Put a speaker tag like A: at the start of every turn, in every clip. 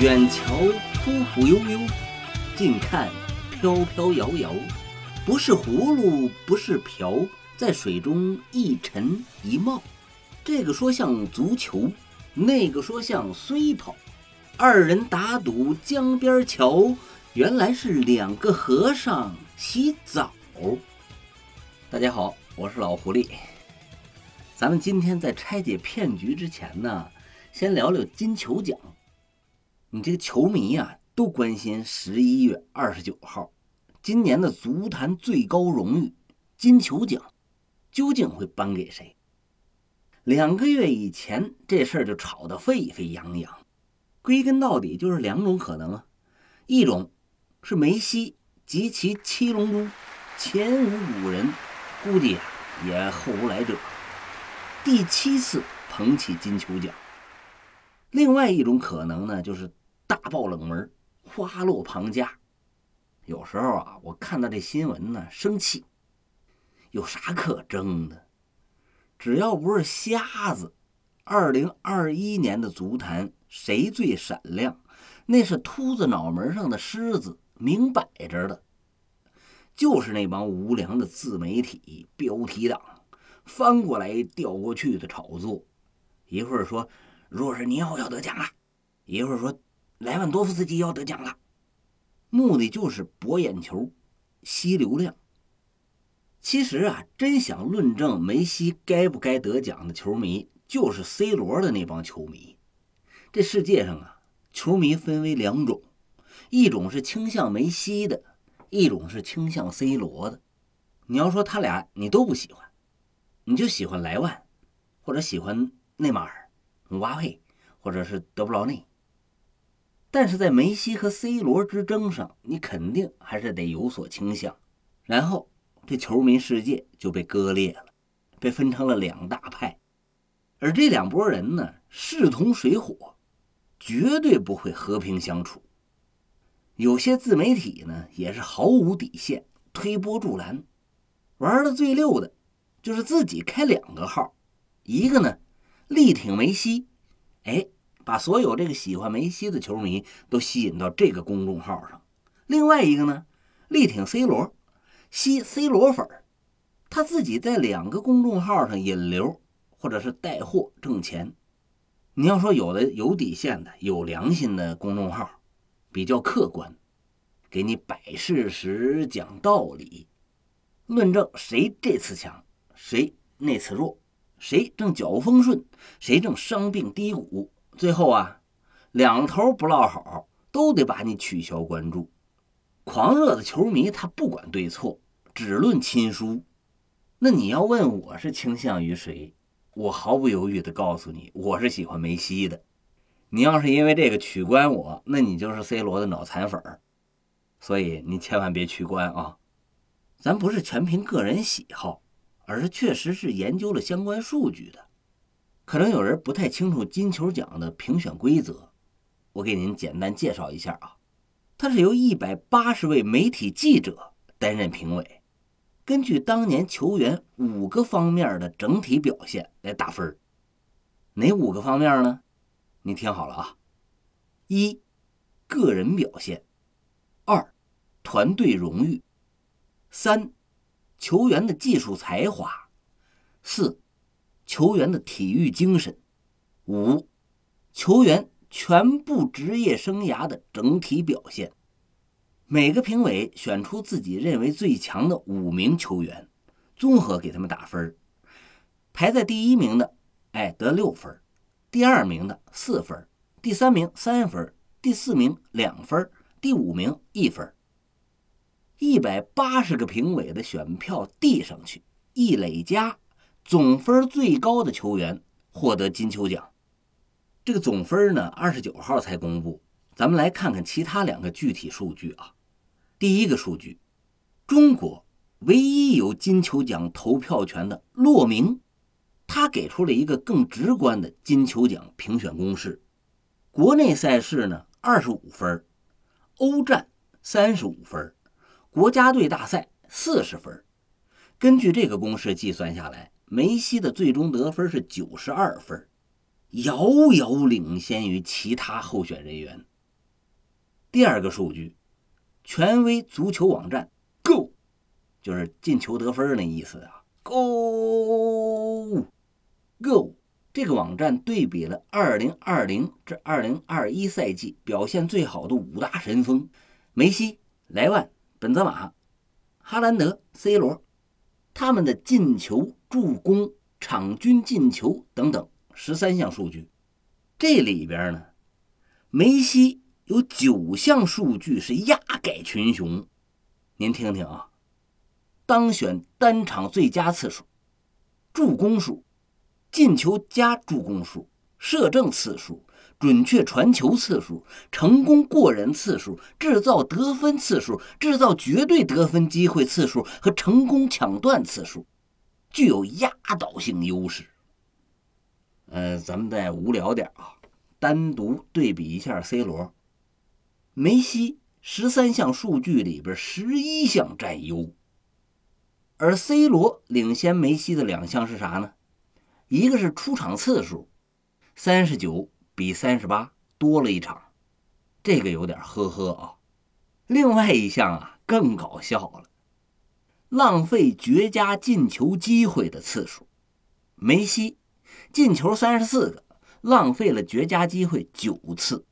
A: 远瞧忽忽悠悠，近看飘飘摇摇，不是葫芦不是瓢，在水中一沉一冒。这个说像足球，那个说像虽跑，二人打赌江边桥，原来是两个和尚洗澡。大家好，我是老狐狸。咱们今天在拆解骗局之前呢，先聊聊金球奖。你这个球迷呀，都关心十一月二十九号，今年的足坛最高荣誉金球奖究竟会颁给谁？两个月以前，这事儿就吵得沸沸扬扬。归根到底就是两种可能啊，一种是梅西及其七龙珠前无古人，估计啊也后无来者，第七次捧起金球奖。另外一种可能呢，就是。大爆冷门，花落庞家。有时候啊，我看到这新闻呢，生气。有啥可争的？只要不是瞎子，二零二一年的足坛谁最闪亮？那是秃子脑门上的狮子，明摆着的。就是那帮无良的自媒体标题党，翻过来调过去的炒作。一会儿说若是尼奥要得奖了，一会儿说。莱万多夫斯基要得奖了，目的就是博眼球、吸流量。其实啊，真想论证梅西该不该得奖的球迷，就是 C 罗的那帮球迷。这世界上啊，球迷分为两种，一种是倾向梅西的，一种是倾向 C 罗的。你要说他俩你都不喜欢，你就喜欢莱万，或者喜欢内马尔、姆巴佩，或者是德布劳内。但是在梅西和 C 罗之争上，你肯定还是得有所倾向，然后这球迷世界就被割裂了，被分成了两大派，而这两拨人呢，势同水火，绝对不会和平相处。有些自媒体呢，也是毫无底线，推波助澜，玩的最溜的，就是自己开两个号，一个呢力挺梅西，哎。把所有这个喜欢梅西的球迷都吸引到这个公众号上，另外一个呢，力挺 C 罗，吸 C 罗粉，他自己在两个公众号上引流或者是带货挣钱。你要说有的有底线的、有良心的公众号，比较客观，给你摆事实、讲道理，论证谁这次强，谁那次弱，谁正脚风顺，谁正伤病低谷。最后啊，两头不落好，都得把你取消关注。狂热的球迷他不管对错，只论亲疏。那你要问我是倾向于谁，我毫不犹豫地告诉你，我是喜欢梅西的。你要是因为这个取关我，那你就是 C 罗的脑残粉儿。所以你千万别取关啊！咱不是全凭个人喜好，而是确实是研究了相关数据的。可能有人不太清楚金球奖的评选规则，我给您简单介绍一下啊。它是由一百八十位媒体记者担任评委，根据当年球员五个方面的整体表现来打分哪五个方面呢？你听好了啊：一、个人表现；二、团队荣誉；三、球员的技术才华；四。球员的体育精神，五，球员全部职业生涯的整体表现。每个评委选出自己认为最强的五名球员，综合给他们打分排在第一名的，哎，得六分；第二名的四分；第三名三分；第四名两分；第五名一分。一百八十个评委的选票递上去，一累加。总分最高的球员获得金球奖。这个总分呢，二十九号才公布。咱们来看看其他两个具体数据啊。第一个数据，中国唯一有金球奖投票权的骆明，他给出了一个更直观的金球奖评选公式：国内赛事呢二十五分，欧战三十五分，国家队大赛四十分。根据这个公式计算下来。梅西的最终得分是九十二分，遥遥领先于其他候选人员。第二个数据，权威足球网站 Go，就是进球得分那意思啊。Go Go 这个网站对比了2020至2021赛季表现最好的五大神锋：梅西、莱万、本泽马、哈兰德、C 罗，他们的进球、助攻、场均进球等等十三项数据。这里边呢，梅西有九项数据是压盖群雄。您听听啊。当选单场最佳次数、助攻数、进球加助攻数、射正次数、准确传球次数、成功过人次数、制造得分次数、制造绝对得分机会次数和成功抢断次数，具有压倒性优势。呃，咱们再无聊点啊，单独对比一下 C 罗、梅西十三项数据里边十一项占优。而 C 罗领先梅西的两项是啥呢？一个是出场次数，三十九比三十八多了一场，这个有点呵呵啊。另外一项啊更搞笑了，浪费绝佳进球机会的次数，梅西进球三十四个，浪费了绝佳机会九次，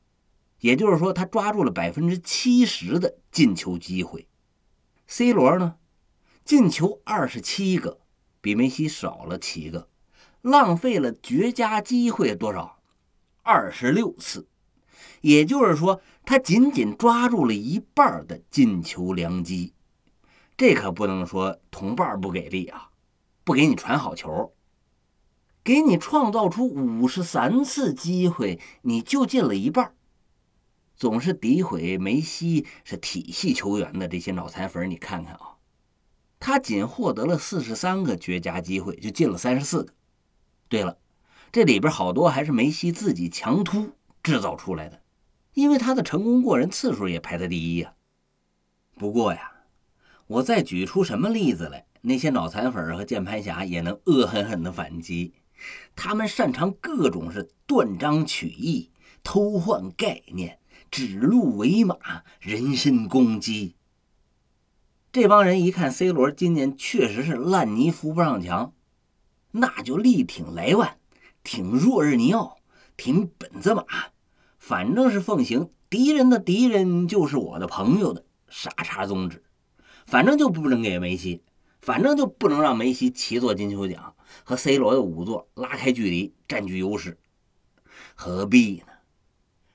A: 也就是说他抓住了百分之七十的进球机会。C 罗呢？进球二十七个，比梅西少了七个，浪费了绝佳机会多少？二十六次，也就是说，他仅仅抓住了一半的进球良机。这可不能说同伴不给力啊，不给你传好球，给你创造出五十三次机会，你就进了一半。总是诋毁梅西是体系球员的这些脑残粉，你看看啊。他仅获得了四十三个绝佳机会，就进了三十四个。对了，这里边好多还是梅西自己强突制造出来的，因为他的成功过人次数也排在第一呀。不过呀，我再举出什么例子来，那些脑残粉和键盘侠也能恶狠狠的反击。他们擅长各种是断章取义、偷换概念、指鹿为马、人身攻击。这帮人一看 C 罗今年确实是烂泥扶不上墙，那就力挺莱万，挺若日尼奥，挺本泽马，反正是奉行敌人的敌人就是我的朋友的傻叉宗旨。反正就不能给梅西，反正就不能让梅西七座金球奖和 C 罗的五座拉开距离，占据优势。何必呢？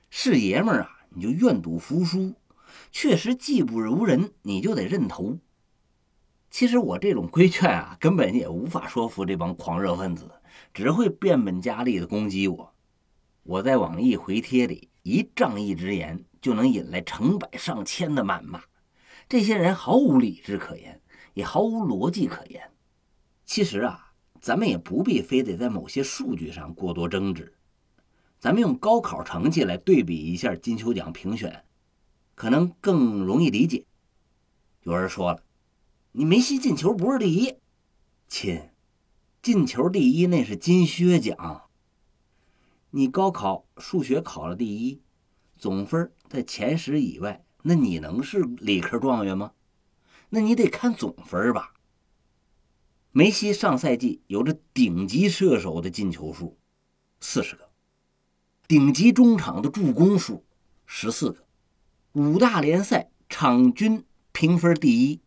A: 是爷们儿啊，你就愿赌服输。确实技不如人，你就得认头。其实我这种规劝啊，根本也无法说服这帮狂热分子，只会变本加厉的攻击我。我在网易回帖里一仗义直言，就能引来成百上千的谩骂。这些人毫无理智可言，也毫无逻辑可言。其实啊，咱们也不必非得在某些数据上过多争执，咱们用高考成绩来对比一下金球奖评选。可能更容易理解。有人说了：“你梅西进球不是第一，亲，进球第一那是金靴奖。你高考数学考了第一，总分在前十以外，那你能是理科状元吗？那你得看总分吧。梅西上赛季有着顶级射手的进球数四十个，顶级中场的助攻数十四个。”五大联赛场均评分第一，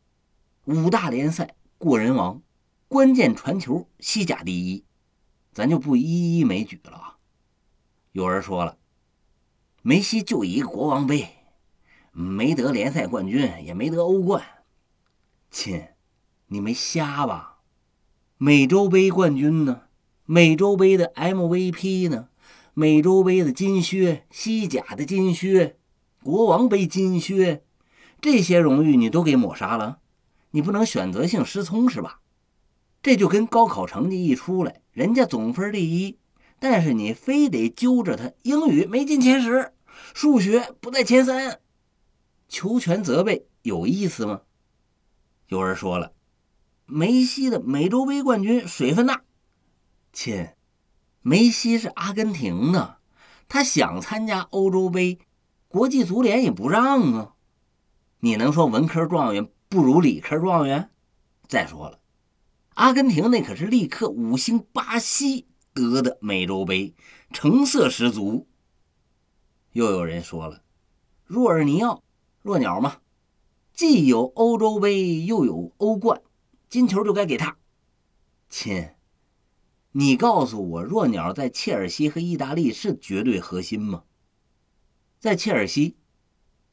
A: 五大联赛过人王，关键传球西甲第一，咱就不一一枚举了啊。有人说了，梅西就一个国王杯，没得联赛冠军，也没得欧冠。亲，你没瞎吧？美洲杯冠军呢？美洲杯的 MVP 呢？美洲杯的金靴，西甲的金靴。国王杯金靴，这些荣誉你都给抹杀了，你不能选择性失聪是吧？这就跟高考成绩一出来，人家总分第一，但是你非得揪着他英语没进前十，数学不在前三，求全责备有意思吗？有人说了，梅西的美洲杯冠军水分大，亲，梅西是阿根廷的，他想参加欧洲杯。国际足联也不让啊。你能说文科状元不如理科状元？再说了，阿根廷那可是力克五星巴西得的美洲杯，成色十足。又有人说了，若尔尼奥，弱鸟嘛，既有欧洲杯又有欧冠，金球就该给他。亲，你告诉我，弱鸟在切尔西和意大利是绝对核心吗？在切尔西，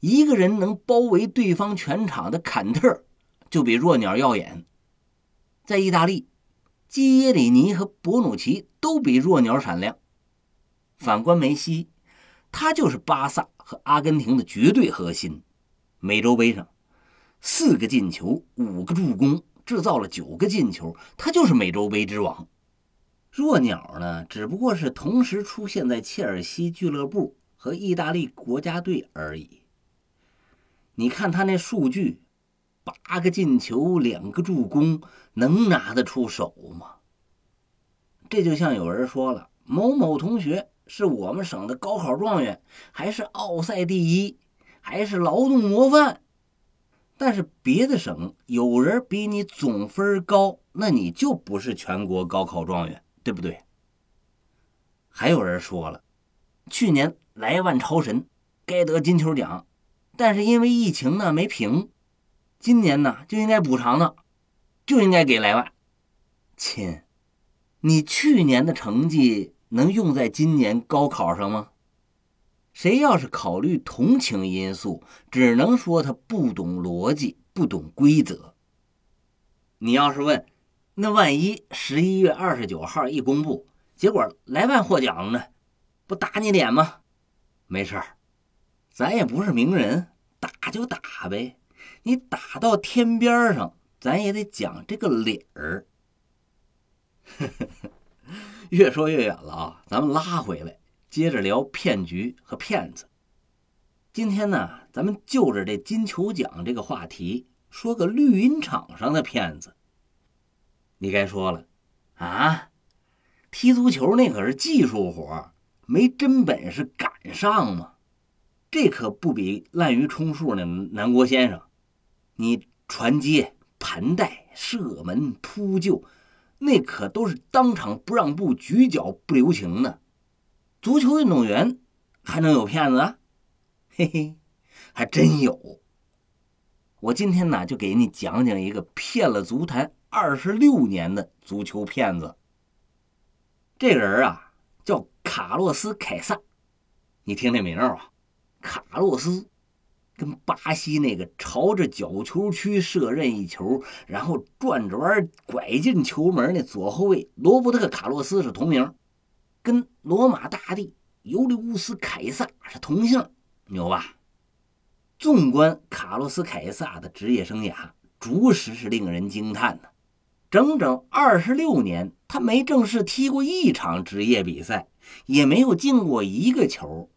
A: 一个人能包围对方全场的坎特就比弱鸟耀眼；在意大利，基耶里尼和博努奇都比弱鸟闪亮。反观梅西，他就是巴萨和阿根廷的绝对核心。美洲杯上，四个进球，五个助攻。制造了九个进球，他就是美洲杯之王。弱鸟呢，只不过是同时出现在切尔西俱乐部和意大利国家队而已。你看他那数据，八个进球，两个助攻，能拿得出手吗？这就像有人说了，某某同学是我们省的高考状元，还是奥赛第一，还是劳动模范。但是别的省有人比你总分高，那你就不是全国高考状元，对不对？还有人说了，去年莱万超神该得金球奖，但是因为疫情呢没评，今年呢就应该补偿呢，就应该给莱万。亲，你去年的成绩能用在今年高考上吗？谁要是考虑同情因素，只能说他不懂逻辑，不懂规则。你要是问，那万一十一月二十九号一公布，结果莱万获奖了呢，不打你脸吗？没事儿，咱也不是名人，打就打呗。你打到天边上，咱也得讲这个理儿。越说越远了啊，咱们拉回来。接着聊骗局和骗子。今天呢，咱们就着这金球奖这个话题，说个绿茵场上的骗子。你该说了啊，踢足球那可是技术活，没真本事赶上吗？这可不比滥竽充数那南郭先生。你传接、盘带、射门、扑救，那可都是当场不让步、举脚不留情的。足球运动员还能有骗子？嘿嘿，还真有。我今天呢，就给你讲讲一个骗了足坛二十六年的足球骗子。这个人啊，叫卡洛斯·凯撒。你听这名儿啊，卡洛斯跟巴西那个朝着角球区射任意球，然后转着弯拐进球门那左后卫罗伯特·卡洛斯是同名。跟罗马大帝尤利乌斯·凯撒是同姓，牛吧？纵观卡洛斯·凯撒的职业生涯，着实是令人惊叹的。整整二十六年，他没正式踢过一场职业比赛，也没有进过一个球，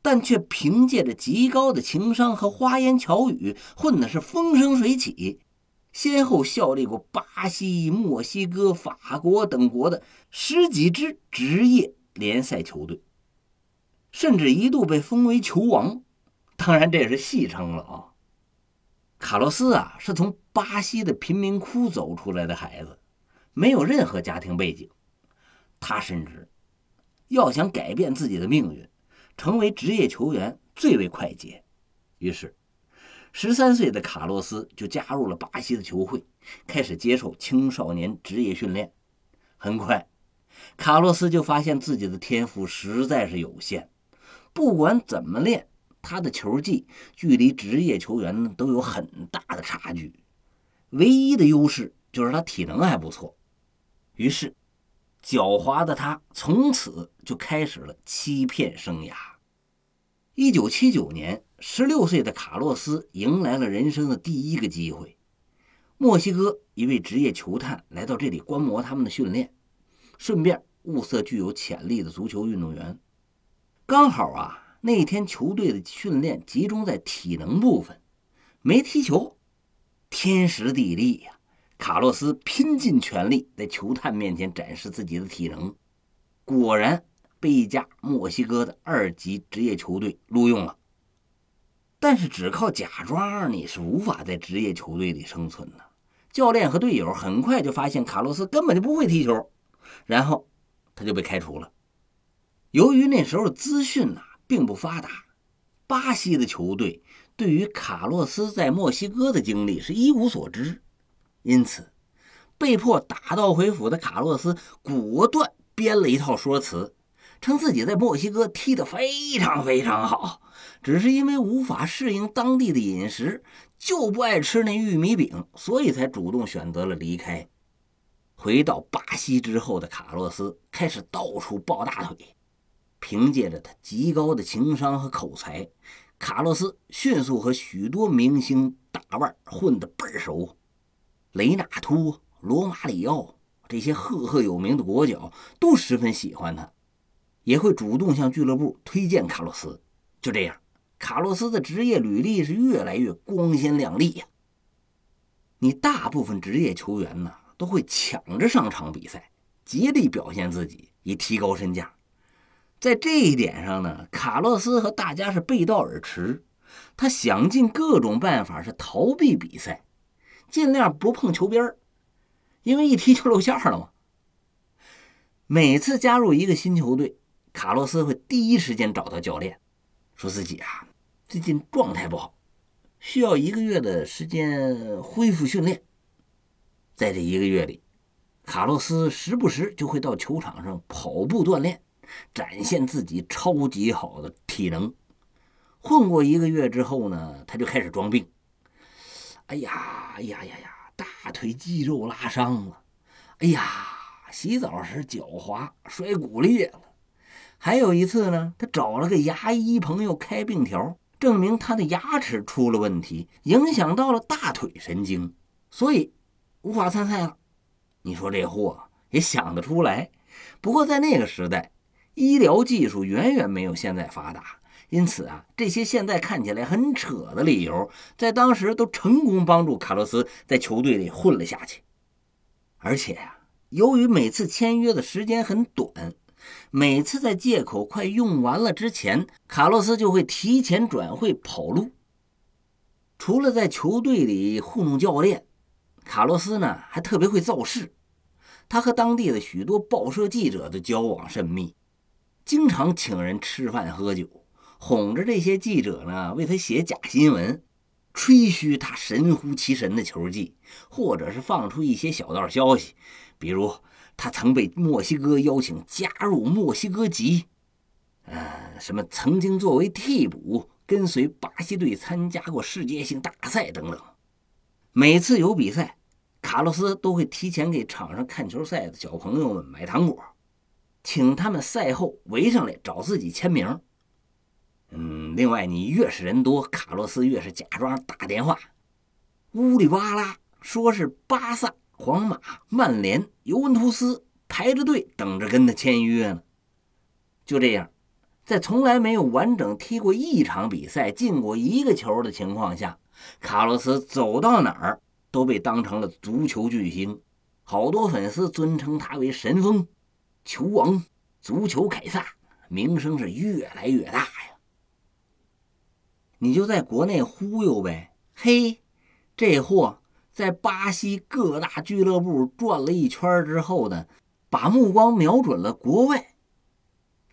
A: 但却凭借着极高的情商和花言巧语，混的是风生水起。先后效力过巴西、墨西哥、法国等国的十几支职业联赛球队，甚至一度被封为球王。当然，这也是戏称了啊。卡洛斯啊，是从巴西的贫民窟走出来的孩子，没有任何家庭背景。他深知，要想改变自己的命运，成为职业球员最为快捷。于是。十三岁的卡洛斯就加入了巴西的球会，开始接受青少年职业训练。很快，卡洛斯就发现自己的天赋实在是有限，不管怎么练，他的球技距离职业球员呢都有很大的差距。唯一的优势就是他体能还不错。于是，狡猾的他从此就开始了欺骗生涯。一九七九年。十六岁的卡洛斯迎来了人生的第一个机会。墨西哥一位职业球探来到这里观摩他们的训练，顺便物色具有潜力的足球运动员。刚好啊，那天球队的训练集中在体能部分，没踢球。天时地利呀，卡洛斯拼尽全力在球探面前展示自己的体能，果然被一家墨西哥的二级职业球队录用了。但是只靠假装你是无法在职业球队里生存的。教练和队友很快就发现卡洛斯根本就不会踢球，然后他就被开除了。由于那时候资讯呐并不发达，巴西的球队对于卡洛斯在墨西哥的经历是一无所知，因此被迫打道回府的卡洛斯果断编了一套说辞，称自己在墨西哥踢得非常非常好，只是因为无法适应当地的饮食，就不爱吃那玉米饼，所以才主动选择了离开。回到巴西之后的卡洛斯开始到处抱大腿。凭借着他极高的情商和口才，卡洛斯迅速和许多明星大腕混得倍儿熟。雷纳托、罗马里奥这些赫赫有名的国脚都十分喜欢他，也会主动向俱乐部推荐卡洛斯。就这样，卡洛斯的职业履历是越来越光鲜亮丽呀。你大部分职业球员呢，都会抢着上场比赛，竭力表现自己，以提高身价。在这一点上呢，卡洛斯和大家是背道而驰。他想尽各种办法是逃避比赛，尽量不碰球边因为一踢就露馅了嘛。每次加入一个新球队，卡洛斯会第一时间找到教练，说自己啊最近状态不好，需要一个月的时间恢复训练。在这一个月里，卡洛斯时不时就会到球场上跑步锻炼。展现自己超级好的体能。混过一个月之后呢，他就开始装病。哎呀，哎呀呀呀，大腿肌肉拉伤了。哎呀，洗澡时脚滑摔骨裂了。还有一次呢，他找了个牙医朋友开病条，证明他的牙齿出了问题，影响到了大腿神经，所以无法参赛了。你说这货也想得出来？不过在那个时代。医疗技术远远没有现在发达，因此啊，这些现在看起来很扯的理由，在当时都成功帮助卡洛斯在球队里混了下去。而且呀，由于每次签约的时间很短，每次在借口快用完了之前，卡洛斯就会提前转会跑路。除了在球队里糊弄教练，卡洛斯呢还特别会造势，他和当地的许多报社记者的交往甚密。经常请人吃饭喝酒，哄着这些记者呢为他写假新闻，吹嘘他神乎其神的球技，或者是放出一些小道消息，比如他曾被墨西哥邀请加入墨西哥籍，呃，什么曾经作为替补跟随巴西队参加过世界性大赛等等。每次有比赛，卡洛斯都会提前给场上看球赛的小朋友们买糖果。请他们赛后围上来找自己签名。嗯，另外你越是人多，卡洛斯越是假装打电话，呜里哇啦说是巴萨、皇马、曼联、尤文图斯排着队等着跟他签约呢。就这样，在从来没有完整踢过一场比赛、进过一个球的情况下，卡洛斯走到哪儿都被当成了足球巨星，好多粉丝尊称他为神锋。球王、足球凯撒，名声是越来越大呀。你就在国内忽悠呗，嘿，这货在巴西各大俱乐部转了一圈之后呢，把目光瞄准了国外。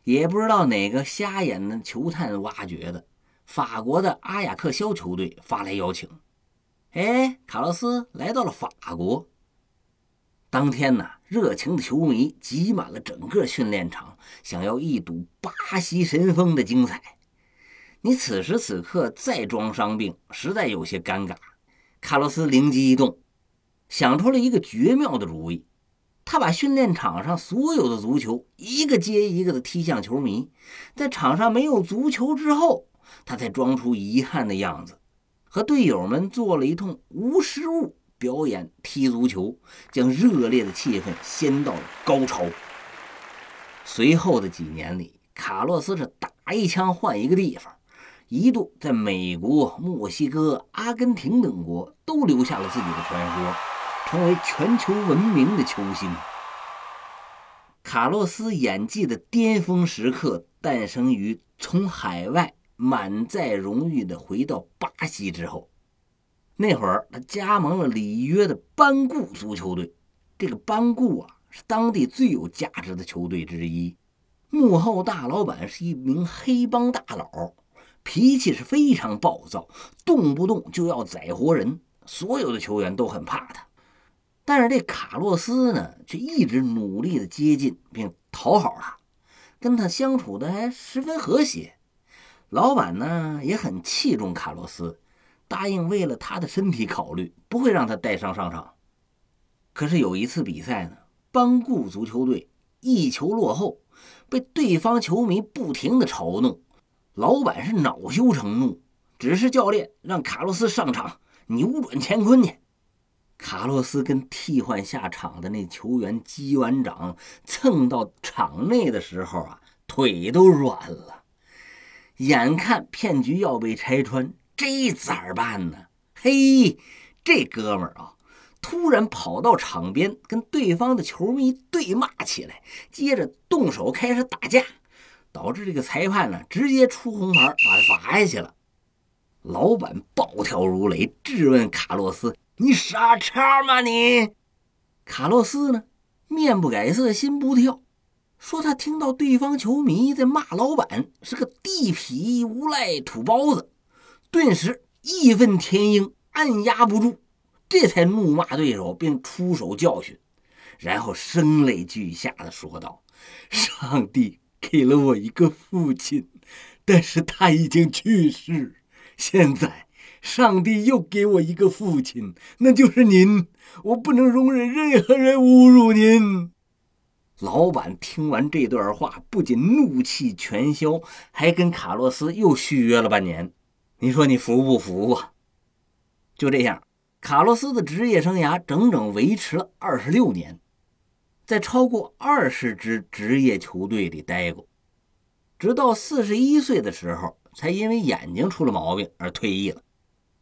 A: 也不知道哪个瞎眼的球探挖掘的，法国的阿雅克肖球队发来邀请，哎，卡洛斯来到了法国。当天呢，热情的球迷挤满了整个训练场，想要一睹巴西神锋的精彩。你此时此刻再装伤病，实在有些尴尬。卡洛斯灵机一动，想出了一个绝妙的主意。他把训练场上所有的足球一个接一个的踢向球迷，在场上没有足球之后，他才装出遗憾的样子，和队友们做了一通无失误。表演踢足球，将热烈的气氛掀到了高潮。随后的几年里，卡洛斯是打一枪换一个地方，一度在美国、墨西哥、阿根廷等国都留下了自己的传说，成为全球闻名的球星。卡洛斯演技的巅峰时刻诞生于从海外满载荣誉的回到巴西之后，那会儿他加盟了里约的班固足球队。这个班固啊，是当地最有价值的球队之一。幕后大老板是一名黑帮大佬，脾气是非常暴躁，动不动就要宰活人，所有的球员都很怕他。但是这卡洛斯呢，却一直努力的接近并讨好他，跟他相处的还十分和谐。老板呢也很器重卡洛斯，答应为了他的身体考虑，不会让他带伤上场。可是有一次比赛呢，邦固足球队一球落后。被对方球迷不停的嘲弄，老板是恼羞成怒，指示教练让卡洛斯上场扭转乾坤去。卡洛斯跟替换下场的那球员击完掌，蹭到场内的时候啊，腿都软了。眼看骗局要被拆穿，这咋办呢？嘿，这哥们儿啊！突然跑到场边，跟对方的球迷对骂起来，接着动手开始打架，导致这个裁判呢直接出红牌，把他罚下去了。老板暴跳如雷，质问卡洛斯：“你傻叉吗你？”卡洛斯呢面不改色心不跳，说他听到对方球迷在骂老板是个地痞无赖土包子，顿时义愤填膺，按压不住。这才怒骂对手，并出手教训，然后声泪俱下的说道：“上帝给了我一个父亲，但是他已经去世。现在，上帝又给我一个父亲，那就是您。我不能容忍任何人侮辱您。”老板听完这段话，不仅怒气全消，还跟卡洛斯又续约了半年。你说你服不服啊？就这样。卡洛斯的职业生涯整整维持了二十六年，在超过二十支职业球队里待过，直到四十一岁的时候，才因为眼睛出了毛病而退役了，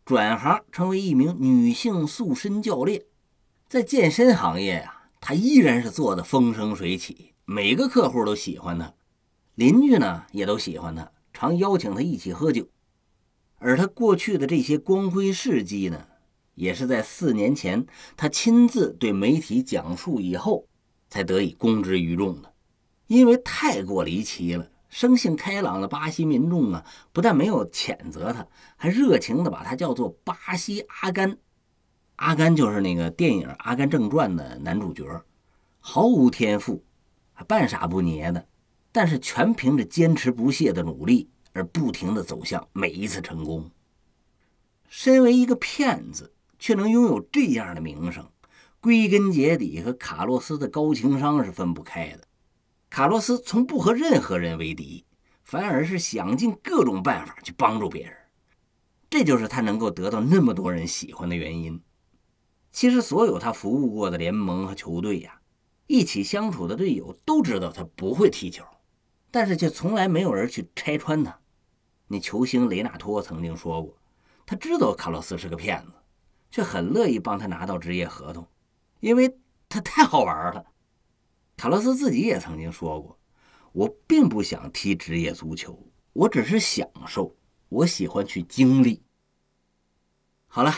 A: 转行成为一名女性塑身教练。在健身行业呀，他依然是做的风生水起，每个客户都喜欢他，邻居呢也都喜欢他，常邀请他一起喝酒。而他过去的这些光辉事迹呢？也是在四年前，他亲自对媒体讲述以后，才得以公之于众的。因为太过离奇了，生性开朗的巴西民众啊，不但没有谴责他，还热情地把他叫做“巴西阿甘”。阿甘就是那个电影《阿甘正传》的男主角，毫无天赋，还半傻不捏的，但是全凭着坚持不懈的努力而不停地走向每一次成功。身为一个骗子。却能拥有这样的名声，归根结底和卡洛斯的高情商是分不开的。卡洛斯从不和任何人为敌，反而是想尽各种办法去帮助别人，这就是他能够得到那么多人喜欢的原因。其实，所有他服务过的联盟和球队呀，一起相处的队友都知道他不会踢球，但是却从来没有人去拆穿他。那球星雷纳托曾经说过，他知道卡洛斯是个骗子。却很乐意帮他拿到职业合同，因为他太好玩了。卡洛斯自己也曾经说过：“我并不想踢职业足球，我只是享受，我喜欢去经历。”好了，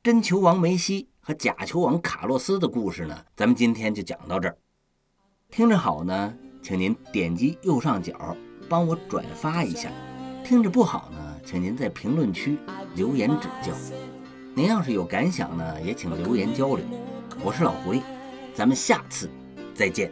A: 真球王梅西和假球王卡洛斯的故事呢，咱们今天就讲到这儿。听着好呢，请您点击右上角帮我转发一下；听着不好呢，请您在评论区留言指教。您要是有感想呢，也请留言交流。我是老狐狸，咱们下次再见。